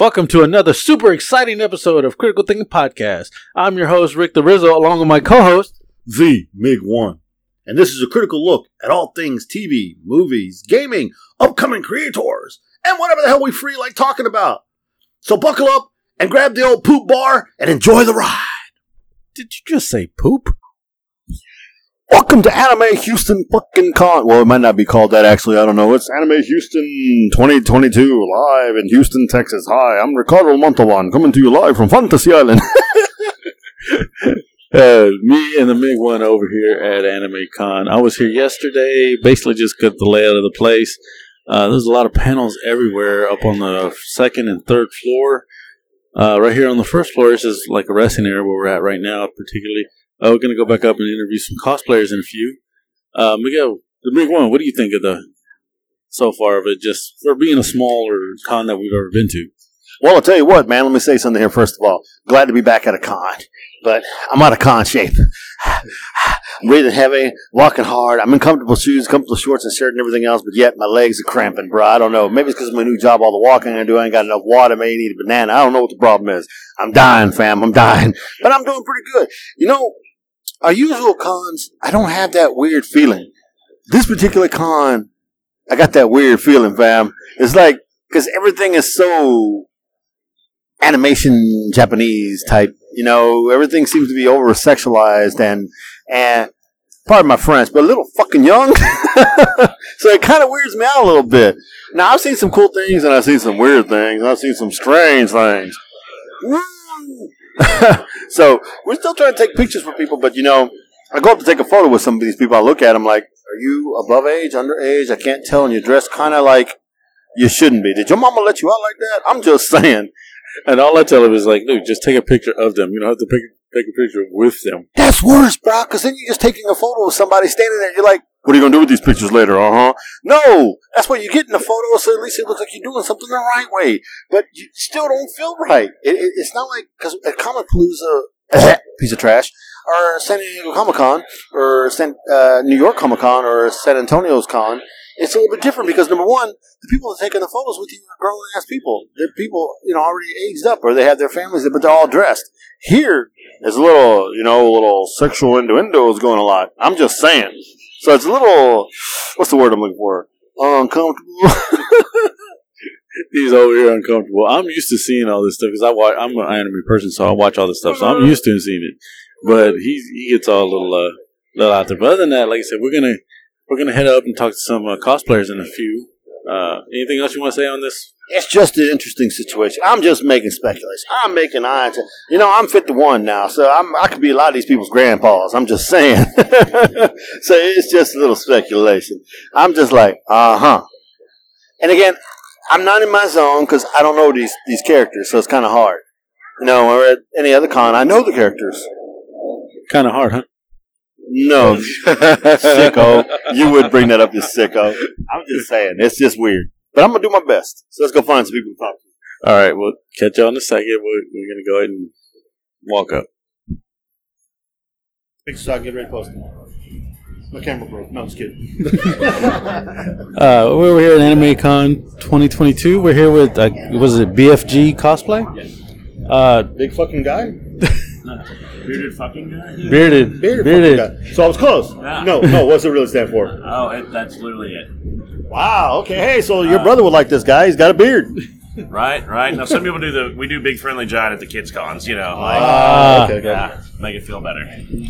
Welcome to another super exciting episode of Critical Thinking Podcast. I'm your host, Rick the Rizzo, along with my co host, The Mig One. And this is a critical look at all things TV, movies, gaming, upcoming creators, and whatever the hell we free like talking about. So buckle up and grab the old poop bar and enjoy the ride. Did you just say poop? Welcome to Anime Houston fucking Con. Well, it might not be called that actually. I don't know. It's Anime Houston 2022 live in Houston, Texas. Hi, I'm Ricardo Montalban coming to you live from Fantasy Island. Uh, me and the Mig one over here at Anime Con. I was here yesterday, basically just got the layout of the place. Uh, there's a lot of panels everywhere up on the second and third floor. Uh, right here on the first floor, this is like a resting area where we're at right now, particularly. Uh, we're to go back up and interview some cosplayers in a few. Uh, Miguel, the big one, what do you think of the so far of it, just for being a smaller con that we've ever been to? Well, I'll tell you what, man. Let me say something here first of all. Glad to be back at a con, but I'm out of con shape. I'm breathing heavy, walking hard. I'm in comfortable shoes, comfortable shorts and shirt and everything else, but yet my legs are cramping, bro. I don't know. Maybe it's because of my new job, all the walking I do. I ain't got enough water. May need a banana. I don't know what the problem is. I'm dying, fam. I'm dying, but I'm doing pretty good. You know, our usual cons, I don't have that weird feeling. This particular con, I got that weird feeling, fam. It's like because everything is so animation Japanese type. You know, everything seems to be over sexualized and and pardon my French, but a little fucking young. so it kind of weirds me out a little bit. Now I've seen some cool things and I've seen some weird things. I've seen some strange things. so we're still trying to take pictures for people, but you know, I go up to take a photo with some of these people. I look at them like, "Are you above age, under age? I can't tell." And you're dressed kind of like you shouldn't be. Did your mama let you out like that? I'm just saying. And all I tell him is like, dude, just take a picture of them. You don't have to pick, take a picture with them. That's worse, bro. Because then you're just taking a photo of somebody standing there. You're like, what are you gonna do with these pictures later? Uh huh. No, that's what you get in the photo. So at least it looks like you're doing something the right way. But you still don't feel right. It, it, it's not like because at Comic Palooza, piece of trash, or San Diego Comic Con, or San, uh, New York Comic Con, or San Antonio's Con. It's a little bit different because number one, the people that are taking the photos with you are grown ass people. They're people, you know, already aged up or they have their families, but they're all dressed. Here, there's a little, you know, a little sexual innuendos going a lot. I'm just saying. So it's a little, what's the word I'm looking for? Uncomfortable. He's over here uncomfortable. I'm used to seeing all this stuff because I watch. I'm an anime person, so I watch all this stuff. So I'm used to seeing it. But he he gets all a little uh, little out there. But other than that, like I said, we're gonna we're gonna head up and talk to some uh, cosplayers in a few. Uh, anything else you want to say on this? It's just an interesting situation. I'm just making speculation. I'm making eyes. You know, I'm 51 now, so I'm, I could be a lot of these people's grandpas. I'm just saying. so it's just a little speculation. I'm just like, uh huh. And again, I'm not in my zone because I don't know these these characters, so it's kind of hard. You know, or at any other con, I know the characters. Kind of hard, huh? No, sicko. You would bring that up, you sicko. I'm just saying, it's just weird. But I'm gonna do my best. So let's go find some people to talk to. All right, we'll catch y'all in a second. We're, we're gonna go ahead and walk up. Pictures so I can get ready to post them. My camera broke. No, I'm just kidding. Uh, we're here at AnimeCon 2022. We're here with uh, was it BFG cosplay? Yes. Uh, Big fucking guy. Bearded fucking guy? bearded, Bearded, bearded. fucking guy. So I was close. Yeah. No, no. What's it really stand for? Oh, it, that's literally it. Wow. Okay. Hey, so your brother would like this guy. He's got a beard. Right, right. Now some people do the we do big friendly giant at the kids cons, you know, like Ah. okay. Okay. yeah, make it feel better.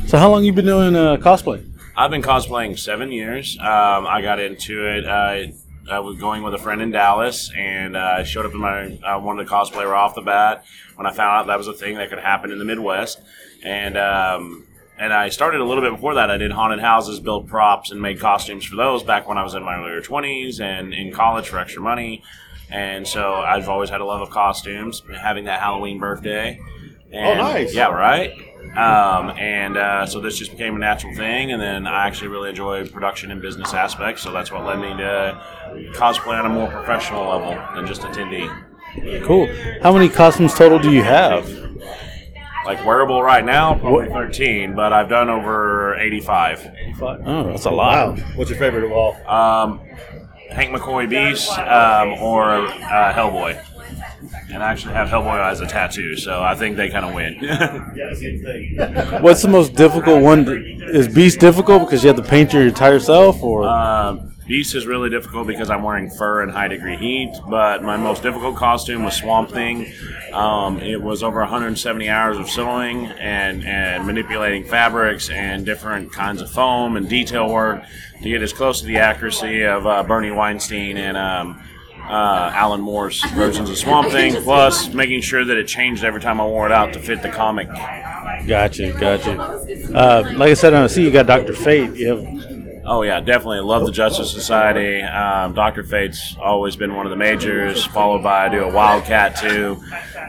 So how long you been doing uh, cosplay? I've been cosplaying seven years. Um, I got into it. Uh, I was going with a friend in Dallas, and uh, I showed up in my. I wanted to cosplay right off the bat when I found out that was a thing that could happen in the Midwest, and um, and I started a little bit before that. I did haunted houses, built props, and made costumes for those back when I was in my earlier twenties and in college for extra money. And so I've always had a love of costumes, having that Halloween birthday. And, nice. Yeah, right. Um, and uh, so this just became a natural thing, and then I actually really enjoy production and business aspects, so that's what led me to cosplay on a more professional level than just attendee. Cool. How many costumes total do you have? Like wearable right now, probably 13, but I've done over 85. Oh, that's a lot. Wow. What's your favorite of all? Um, Hank McCoy Beast um, or uh, Hellboy. And I actually have Hellboy as a tattoo, so I think they kind of win. What's the most difficult one? Is Beast difficult because you have to paint your entire self, or Um, Beast is really difficult because I'm wearing fur and high degree heat, but my most difficult costume was Swamp Thing. Um, it was over 170 hours of sewing and, and manipulating fabrics and different kinds of foam and detail work to get as close to the accuracy of uh, Bernie Wrightson and um, uh, Alan Moore's versions of Swamp Thing, plus making sure that it changed every time I wore it out to fit the comic. gotcha, gotcha. Uh, like I said, I see you got Doctor Fate. You have Oh yeah, definitely love the Justice Society. Um, Doctor Fate's always been one of the majors, followed by I do a Wildcat too.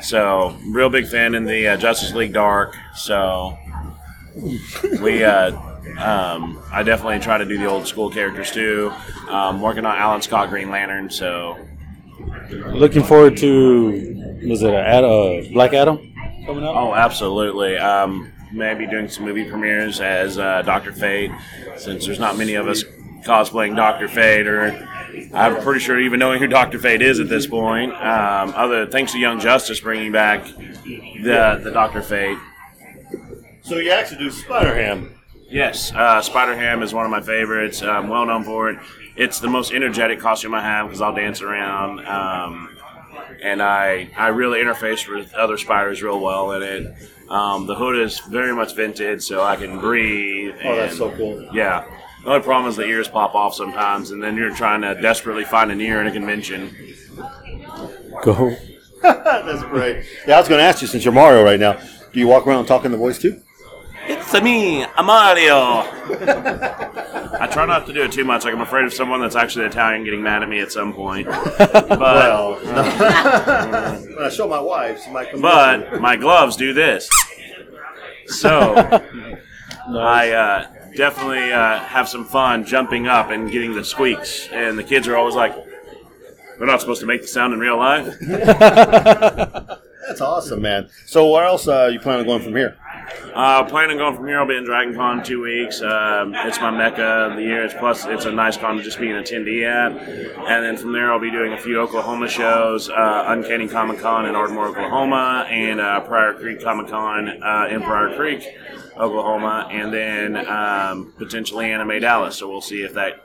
So real big fan in the uh, Justice League Dark. So we, uh, um, I definitely try to do the old school characters too. Um, working on Alan Scott Green Lantern. So looking forward to was it a, uh, Black Adam coming up? oh, absolutely. Um, maybe doing some movie premieres as uh, Doctor Fate, since there's not many of us cosplaying Doctor Fate, or I'm pretty sure even knowing who Doctor Fate is at this point. Um, other thanks to Young Justice bringing back the the Doctor Fate. So you actually do Spider Ham. Yes, uh, Spider Ham is one of my favorites. I'm well known for it. It's the most energetic costume I have because I'll dance around. Um, and I, I really interface with other spiders real well in it. Um, the hood is very much vented, so I can breathe. Oh, that's so cool. Yeah. The only problem is the ears pop off sometimes, and then you're trying to desperately find an ear in a convention. Go. That's great. Yeah, I was going to ask you since you're Mario right now. Do you walk around talking the voice too? It's me, Mario. I try not to do it too much. Like I'm afraid of someone that's actually Italian getting mad at me at some point. But Well, when I show my wife, she might come. but my gloves do this. So I uh, definitely uh, have some fun jumping up and getting the squeaks, and the kids are always like, "We're not supposed to make the sound in real life." That's awesome, man. So where else uh, you plan on going from here? Uh, planning on going from here. I'll be in Dragon Con in two weeks. Um, it's my mecca of the year. It's plus it's a nice con to just be an attendee at. And then from there, I'll be doing a few Oklahoma shows: uh, Uncanny Comic Con in Ardmore, Oklahoma, and uh, Pryor Creek Comic Con uh, in Pryor Creek, Oklahoma, and then um, potentially Anime Dallas. So we'll see if that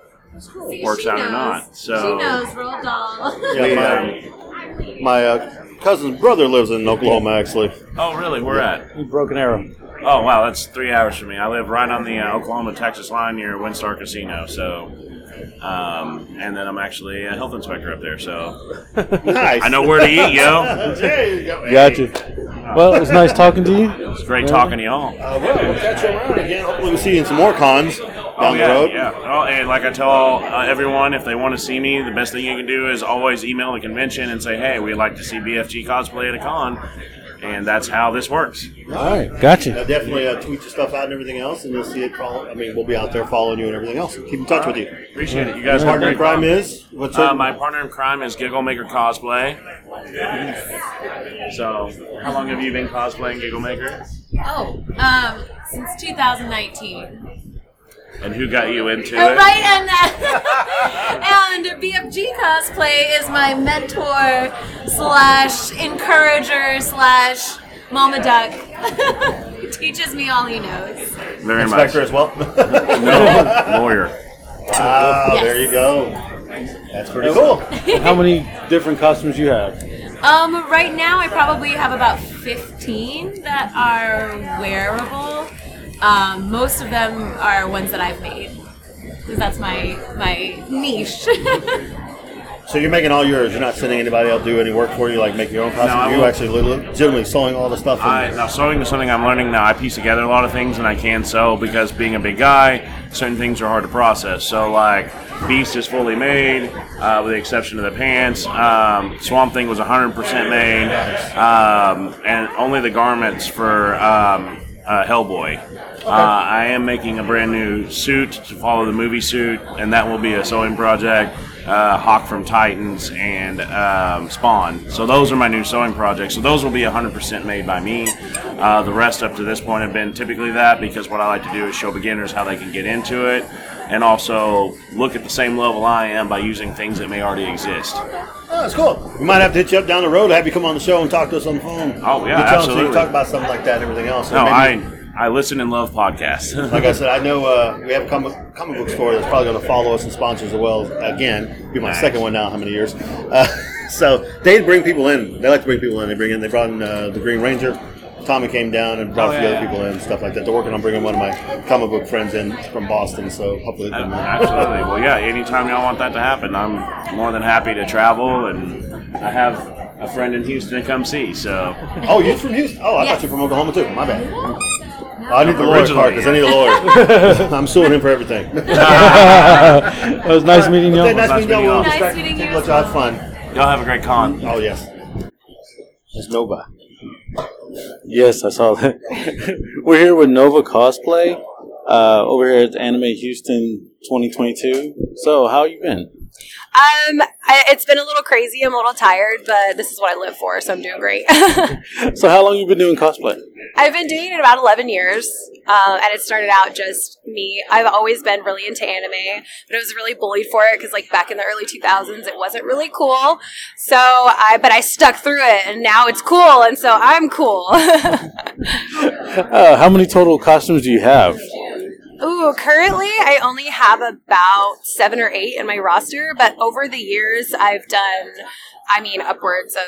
works She out or not. So she knows, roll doll. Yeah, my, my uh, cousin's brother lives in Oklahoma, actually. oh really? We're at. Broken Arrow. Oh wow, that's three hours from me. I live right on the uh, Oklahoma Texas line near WinStar Casino. So, um, and then I'm actually a health inspector up there. So Nice. I know where to eat, yo. There you go. Gotcha. Well, it was nice talking to you. It's great talking to y'all. Uh, well, we'll catch you around again. Hopefully, we'll see you in some more cons down Oh the yeah, road. yeah. Oh, and like I tell uh, everyone, if they want to see me, the best thing you can do is always email the convention and say, "Hey, we'd like to see BFG cosplay at a con," and that's how this works. All right, gotcha. Uh, definitely uh, tweet your stuff out and everything else, and you'll see it. Follow, I mean, we'll be out there following you and everything else. Keep in touch with you. Appreciate it. You guys are Partner in great. crime is what's Uh, my partner in crime is Giggle Maker Cosplay. So, how long have you been cosplaying Giggle Maker? oh, um, since 2019. And who got you into Uh, it? right, and and BFG cosplay is my mentor slash encourager slash mama duck. he teaches me all he knows. Very inspector much. as well? No, lawyer. Wow, Yes. there you go. That's pretty cool. How many different costumes you have? Um, right now I probably have about 15 that are wearable. Um, most of them are ones that I've made. Because that's my my niche. So you're making all yours. You're not sending anybody else do any work for you, like make your own costume. I you will- actually legitimately sewing all the stuff. I, now sewing is something I'm learning now. I piece together a lot of things and I can sew because being a big guy, certain things are hard to process. So like Beast is fully made, uh, with the exception of the pants. Um, Swamp Thing was 100% made, um, and only the garments for um, uh, Hellboy. Uh, I am making a brand new suit to follow the movie suit, and that will be a sewing project. Uh, Hawk from Titans and um, Spawn. So those are my new sewing projects. So those will be 100% made by me. Uh, the rest up to this point have been typically that because what I like to do is show beginners how they can get into it, and also look at the same level I am by using things that may already exist. Oh, that's cool. We might have to hit you up down the road, or have you come on the show and talk to us on the phone. Oh, yeah, on so you absolutely. talk about something like that and everything else. No, maybe- I I listen and love podcasts. Like I said, I know uh, we have a comic, comic book store that's probably going to follow us and sponsor us as well. Again, be my Nice. second one now. How many years? Uh, so they bring people in. They like to bring people in. They bring in. They brought in uh, the Green Ranger. Tommy came down and brought Oh, a few yeah, other yeah. people in and stuff like that. They're working on bringing one of my comic book friends in from Boston. So hopefully, they can, uh, Absolutely. Well, yeah. Anytime y'all want that to happen, I'm more than happy to travel, and I have a friend in Houston to come see. So oh, you're from Houston? Oh, I Yes. thought you're from Oklahoma too. My bad. I need the lawyer part because I need a lawyer. I'm suing him for everything. It was nice meeting you. Okay, nice nice meeting y'all. meeting We'll y'all. distract- Nice meeting you Let as y'all have fun. y'all have a great con. Oh yes. There's Nova. Yes, I saw that. We're here with Nova Cosplay uh, over here at Anime Houston 2022. So, how you been? Um, I, it's been a little crazy. I'm a little tired, but this is what I live for, so I'm doing great. So, how long you been doing cosplay? I've been doing it about 11 years, uh, and it started out just me. I've always been really into anime, but I was really bullied for it because, like, back in the early 2000s, it wasn't really cool. So I, but I stuck through it, and now it's cool, and so I'm cool. Uh, how many total costumes do you have? Ooh, currently I only have about seven or eight in my roster, but over the years I've done, I mean, upwards of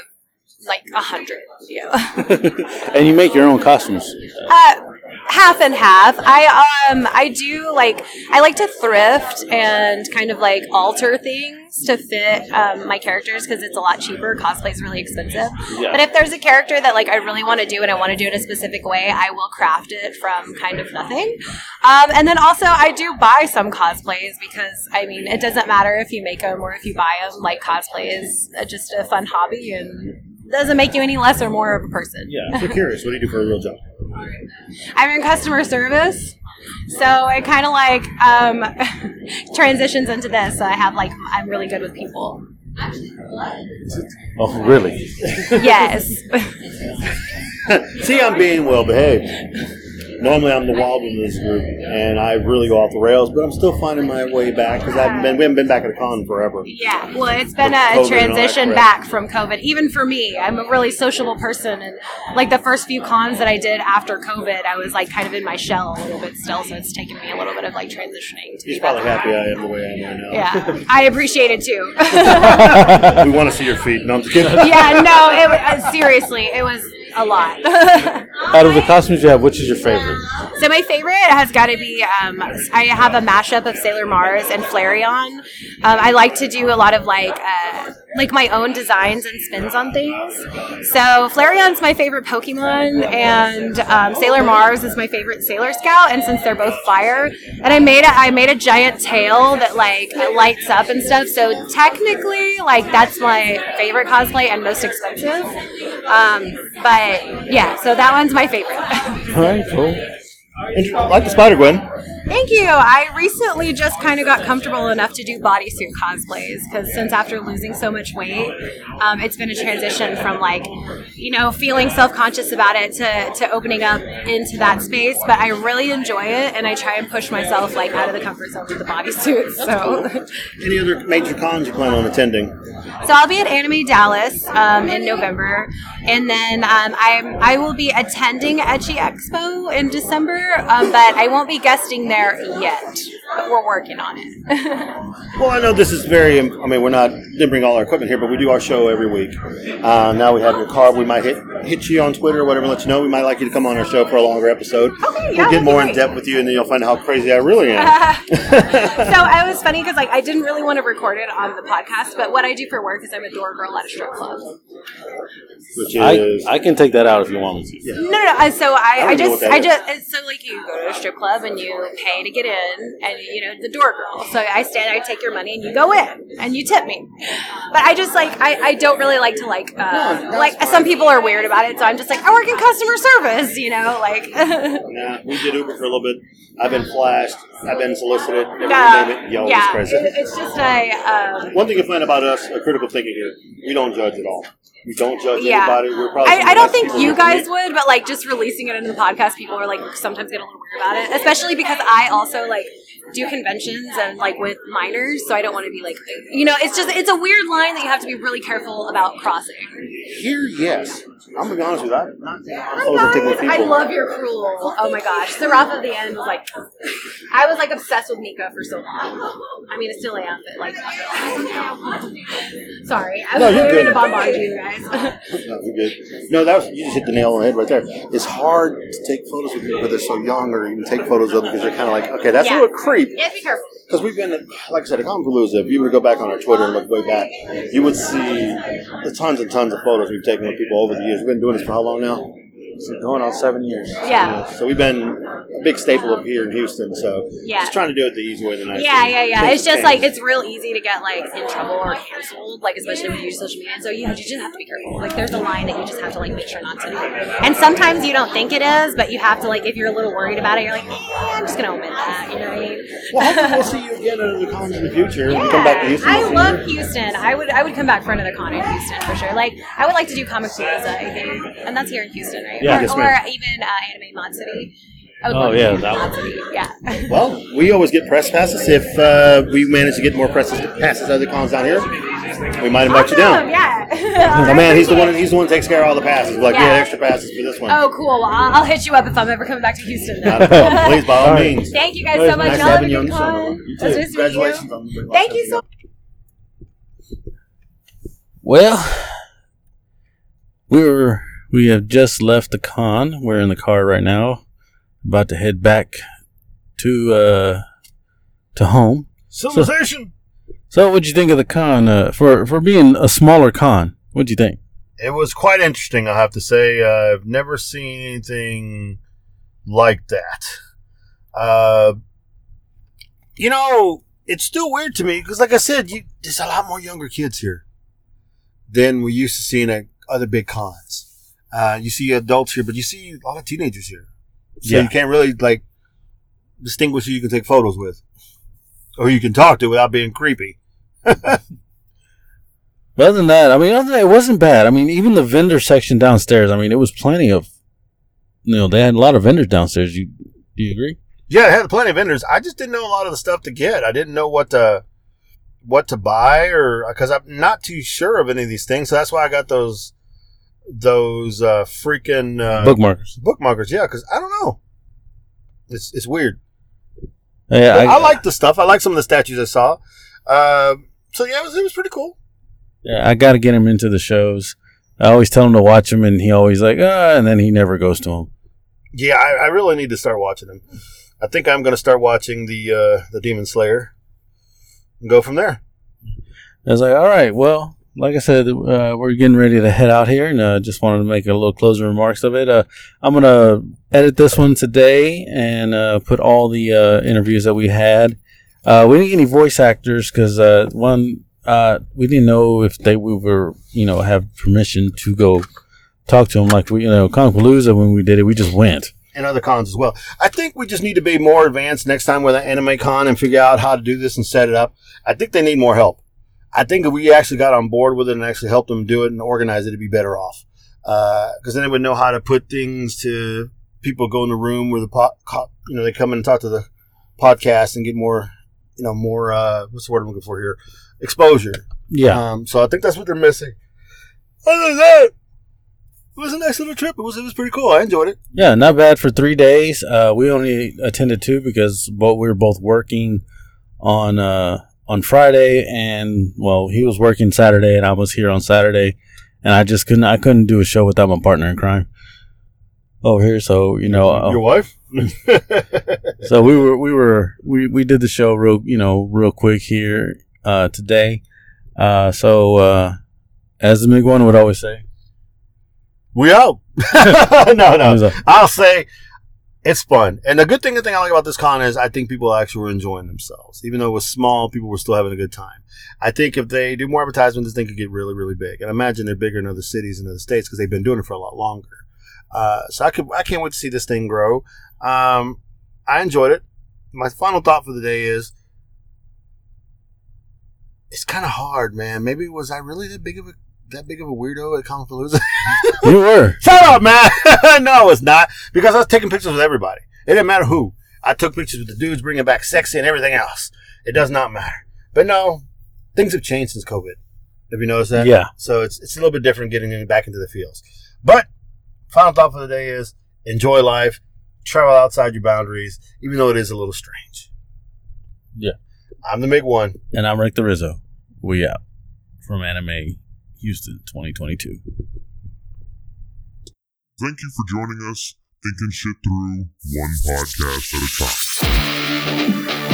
like a hundred. Yeah. and you make your own costumes. Uh, half and half. I um I do like I like to thrift and kind of like alter things to fit um, my characters because it's a lot cheaper. Cosplay is really expensive. Yeah. But if there's a character that like I really want to do and I want to do it a specific way, I will craft it from kind of nothing. Um, and then also I do buy some cosplays because I mean it doesn't matter if you make them or if you buy them. Like cosplay is uh, just a fun hobby and doesn't make you any less or more of a person. Yeah. So curious, what do you do for a real job? I'm in customer service. So it kind of like um, transitions into this. So I have like, I'm really good with people. Oh, really? Yes. See, I'm being well behaved. Normally, I'm the wild one in this group, and I really go off the rails. But I'm still finding my way back because I've been we haven't been back at a con forever. yeah. Well, it's been With a COVID and all that transition back from COVID. Even for me, I'm a really sociable person. And like the first few cons that I did after COVID, I was like kind of in my shell a little bit still. So it's taken me a little bit of like transitioning to He's probably happy I am the way I am right now. Yeah. I appreciate it too. we want to see your feet. No, I'm just kidding. yeah. No, it, uh, seriously, it was a lot. Out of the costumes you have, which is your favorite? So my favorite has got to be um, I have a mashup of Sailor Mars and Flareon. Um, I like to do a lot of like uh, like my own designs and spins on things. So Flareon's my favorite Pokemon, and um, Sailor Mars is my favorite Sailor Scout. And since they're both fire, and I made a I made a giant tail that like lights up and stuff. So technically, like that's my favorite cosplay and most expensive. Um, but yeah, so that one's my favorite. All right, cool. And like the Spider Gwen. Thank you. I recently just kind of got comfortable enough to do bodysuit cosplays because since after losing so much weight, um, it's been a transition from like, you know, feeling self conscious about it to, to opening up into that space. But I really enjoy it and I try and push myself like out of the comfort zone with the bodysuit. So, Any other major cons you plan on attending? so I'll be at Anime Dallas um, in November, and then um, I'm I will be attending Ecchi Expo in December, um, but I won't be guesting there yet. But we're working on it. Well, I know this is very. I mean, we're not didn't bring all our equipment here, but we do our show every week. Uh, now we have your card. We might hit hit you on Twitter or whatever, and let you know. We might like you to come on our show for a longer episode. Okay, yeah, we'll get be more in depth with you, and then you'll find out how crazy I really am. so I was funny because like I didn't really want to record it on the podcast, but what I do for work is I'm a door girl at a strip club. Which I, is I can take that out if you want me to. No, no, no. uh, So I, I, don't know what just, I just, it's so like you go to a strip club and you pay to get in, and you know, the door girl. So I stand, I take your money, and you go in, and you tip me. But I just like, I, I don't really like to like, uh, like some people are weird about it. So I'm just like, I work in customer service, you know, like. Yeah, we did Uber for a little bit. I've been flashed. I've been solicited. Every Yeah, name it. Yo, yeah. it's. It- it's just a um, One thing you find about us, a critical thinking here, we don't judge at all. We don't judge Yeah. anybody. We're probably I, I don't think you guys meet. would, but like just releasing it into the podcast, people are like sometimes get a little weird about it, especially because I also like do conventions and like with minors, so I don't want to be like, you know, it's just it's a weird line that you have to be really careful about crossing. Here, yes. I'm gonna be honest with you. I'm not with people. I love your cruel. Oh my gosh, the Wrath at the end was like, I was like obsessed with Mika for so long. I mean, I still am, but like, sorry, I No, was you're going to bombard you guys. No, you're good. No, that was you just hit the nail on the head right there. It's hard to take photos with people because they're so young, or even take photos of them because they're kind of like, okay, that's Yeah. a little creep. yeah, be careful. Because we've been, like I said, at Palooza. If you were to go back on our Twitter and look way back, you would see the tons and tons of photos we've taken with people over the years. We've been doing this for how long now? It's been going on seven years. Yeah. So we've been big staple of here in Houston. So Yeah. just trying to do it the easy way, the nice Yeah, way. yeah, yeah. Things It's just like it's real easy to get like in trouble or canceled, like especially when you use social media. So you, you just have to be careful. Like there's a line that you just have to like make sure not to do. And sometimes you don't think it is, but you have to like if you're a little worried about it, you're like, eh, I'm just gonna omit that. You know what I mean? Well, hopefully we'll see you again at other cons in the future. You come back to Houston. I love you. Houston. I would I would come back for another con in Houston for sure. Like I would like to do Comic Palooza, I think, and that's here in Houston, right? Yeah. or, or even uh, Anime Matsuri. I would Oh, love yeah, do that Mod one. Yeah. Well, we always get press passes. If uh, we manage to get more press passes at other cons down here, we might invite you down. Yeah. My man, he's the one. He's the one that takes care of all the passes. We're like, Yeah. we had extra passes for this one. Oh, cool. Well, I'll, I'll hit you up if I'm ever coming back to Houston. Not a. Please, by all All right. means. Thank you guys so much. Nice Y'all have a having you on good the show. con. You That's too. nice to meet you. Congratulations on the Thank you so much. Well, we were we have just left the con. We're in the car right now, about to head back to uh to home. Civilization. So, what'd you think of the con uh, for for being a smaller con? What'd you think? It was quite interesting, I have to say. Uh, I've never seen anything like that. Uh, you know, it's still weird to me because, like I said, you, there's a lot more younger kids here than we used to seeing at other big cons. Uh, you see adults here, but you see a lot of teenagers here. So Yeah. you can't really like distinguish who you can take photos with, or you can talk to without being creepy. But other than that, I mean, other than that, it wasn't bad. I mean, even the vendor section downstairs. I mean, it was plenty of. You know, they had a lot of vendors downstairs. You do you agree? Yeah, I had plenty of vendors. I just didn't know a lot of the stuff to get. I didn't know what to what to buy or because I'm not too sure of any of these things. So that's why I got those those uh, freaking uh, Bookmarkers. bookmarkers. Yeah, because I don't know. It's it's weird. Yeah, I, like the stuff. I like some of the statues I saw. Uh, so yeah, it was it was pretty cool. Yeah, I got to get him into the shows. I always tell him to watch them, and he always like, ah, and then he never goes to them. Yeah, I, I really need to start watching them. I think I'm going to start watching the uh, the Demon Slayer and go from there. I was like, all right, well, like I said, uh, we're getting ready to head out here, and uh, just wanted to make a little closing remarks of it. Uh, I'm gonna edit this one today and uh, put all the uh, interviews that we had. Uh, we didn't get any voice actors because one, we didn't know if they we were, you know, have permission to go talk to them. Like we, you know, Palooza when we did it, we just went. and other cons as well. I think we just need to be more advanced next time with an anime con and figure out how to do this and set it up. I think they need more help. I think if we actually got on board with it and actually helped them do it and organize it, it'd be better off. Because then they would know how to put things to people go in the room where the pot, you know, they come in and talk to the podcast and get more, you know, more, uh, what's the word I'm looking for here? Exposure. Yeah, Um, so I think that's what they're missing. Other than that, it was a nice little trip. It was, it was pretty cool. I enjoyed it. Yeah, not bad for three days. Uh, we only attended two because both we were both working on uh, on Friday, and well, he was working Saturday, and I was here on Saturday, and I just couldn't I couldn't do a show without my partner in crime over here. So you know, uh, Your wife? so we were we were we, we did the show real you know real quick here uh, today. Uh, so uh, as the big one would always say, We out. no, no. I'll say it's fun. And the good thing, the thing I like about this con is I think people actually were enjoying themselves. Even though it was small, people were still having a good time. I think if they do more advertisement, this thing could get really, really big. And I imagine they're bigger in other cities and other states because they've been doing it for a lot longer. Uh, so I could, I can't wait to see this thing grow. Um, I enjoyed it. My final thought for the day is, it's kind of hard, man. Maybe was I really that big of a that big of a weirdo at Palooza? You were. Shut up, man. no, it's not. Because I was taking pictures with everybody. It didn't matter who. I took pictures with the dudes bringing back sexy and everything else. It does not matter. But no, things have changed since COVID. Have you noticed that? Yeah. So it's it's a little bit different getting back into the fields. But final thought for the day is enjoy life, travel outside your boundaries, even though it is a little strange. Yeah. I'm the big one. And I'm Rick the Rizzo. We out from Anime Houston 2022. Thank you for joining us, thinking shit through one podcast at a time.